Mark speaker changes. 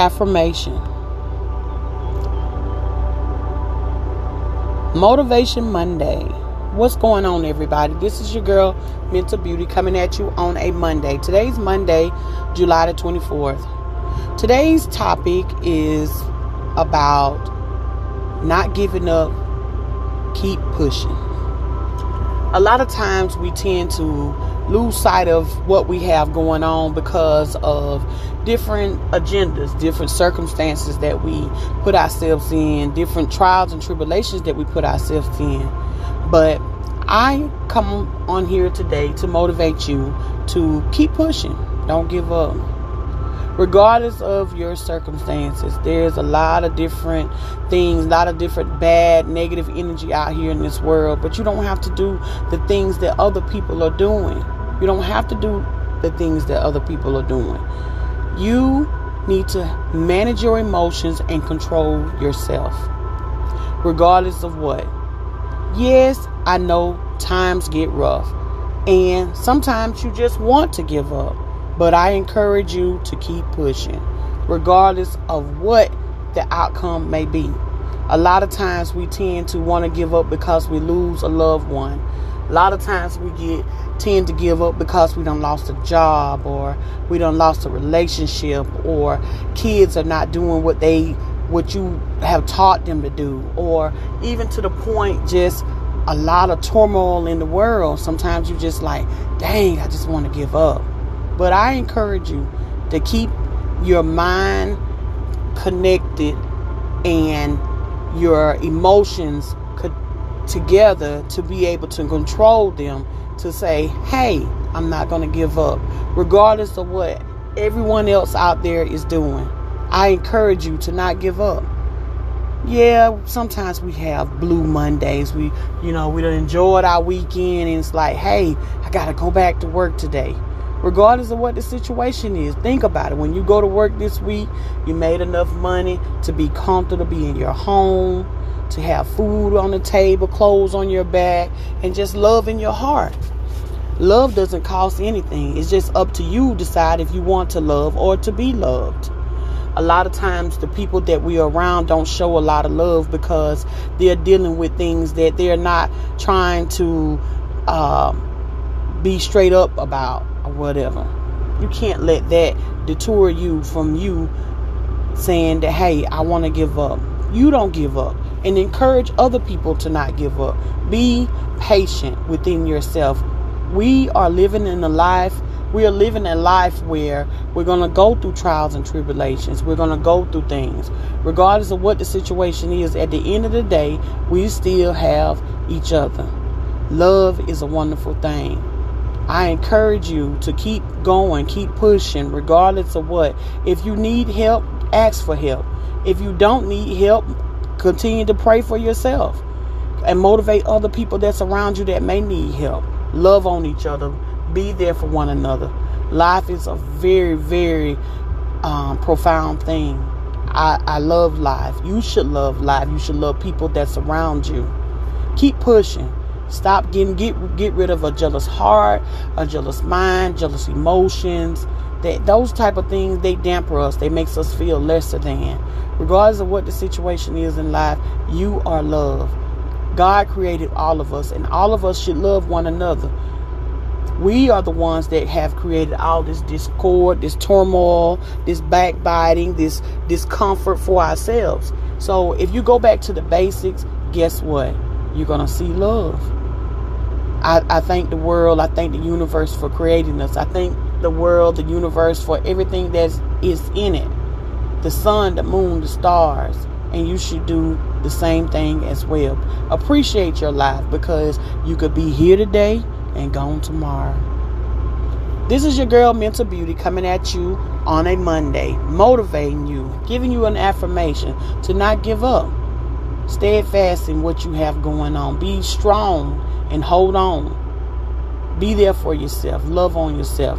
Speaker 1: affirmation. Motivation Monday. What's going on, everybody? This is your girl, Mental Beauty, coming at you on a Monday. Today's Monday, July the 24th. Today's topic is about not giving up, keep pushing. A lot of times we tend to lose sight of what we have going on because of different agendas, different circumstances that we put ourselves in, different trials and tribulations that we put ourselves in. But I come on here today to motivate you to keep pushing. Don't give up. Regardless of your circumstances, there's a lot of different things, a lot of different bad, negative energy out here in this world. But you don't have to do the things that other people are doing. You don't have to do the things that other people are doing. You need to manage your emotions and control yourself, regardless of what. Yes, I know times get rough, and sometimes you just want to give up, but I encourage you to keep pushing, regardless of what the outcome may be. A lot of times we tend to want to give up because we lose a loved one. A lot of times we get tend to give up because we don't lost a job or we don't lost a relationship or kids are not doing what they what you have taught them to do or even to the point just a lot of turmoil in the world. Sometimes you just like dang i just want to give up. But i encourage you to keep your mind connected and your emotions together to be able to control them to say, hey, I'm not going to give up, regardless of what everyone else out there is doing. I encourage you to not give up. Yeah, sometimes we have blue Mondays. We, you know, we enjoyed our weekend and it's like, hey, I got to go back to work today. Regardless of what the situation is, think about it. When you go to work this week, you made enough money to be comfortable, be in your home, to have food on the table, clothes on your back, and just love in your heart. Love doesn't cost anything. It's just up to you decide if you want to love or to be loved. A lot of times the people that we are around don't show a lot of love because they're dealing with things that they're not trying to uh, be straight up about or whatever. You can't let that deter you from you saying that, hey, I want to give up. You don't give up and encourage other people to not give up. Be patient within yourself. We are living in a life, we are living a life where we're going to go through trials and tribulations. We're going to go through things. Regardless of what the situation is, at the end of the day, we still have each other. Love is a wonderful thing. I encourage you to keep going, keep pushing, regardless of what. If you need help, ask for help. If you don't need help, Continue to pray for yourself and motivate other people that's around you that may need help. Love on each other. Be there for one another. Life is a very, very um, profound thing. I, I love life. You should love life. You should love people that surround you. Keep pushing. Stop getting get get rid of a jealous heart, a jealous mind, jealous emotions. That those type of things they damper us. They makes us feel lesser than regardless of what the situation is in life, you are loved. God created all of us, and all of us should love one another. We are the ones that have created all this discord, this turmoil, this backbiting, this discomfort for ourselves. So if you go back to the basics, guess what? You're going to see love. I, I thank the world, I thank the universe for creating us. I thank the world, the universe for everything that is in it the sun, the moon, the stars, and you should do the same thing as well. Appreciate your life because you could be here today and gone tomorrow. This is your girl Mental Beauty coming at you on a Monday, motivating you, giving you an affirmation to not give up. Steadfast in what you have going on. Be strong and hold on. Be there for yourself. Love on yourself.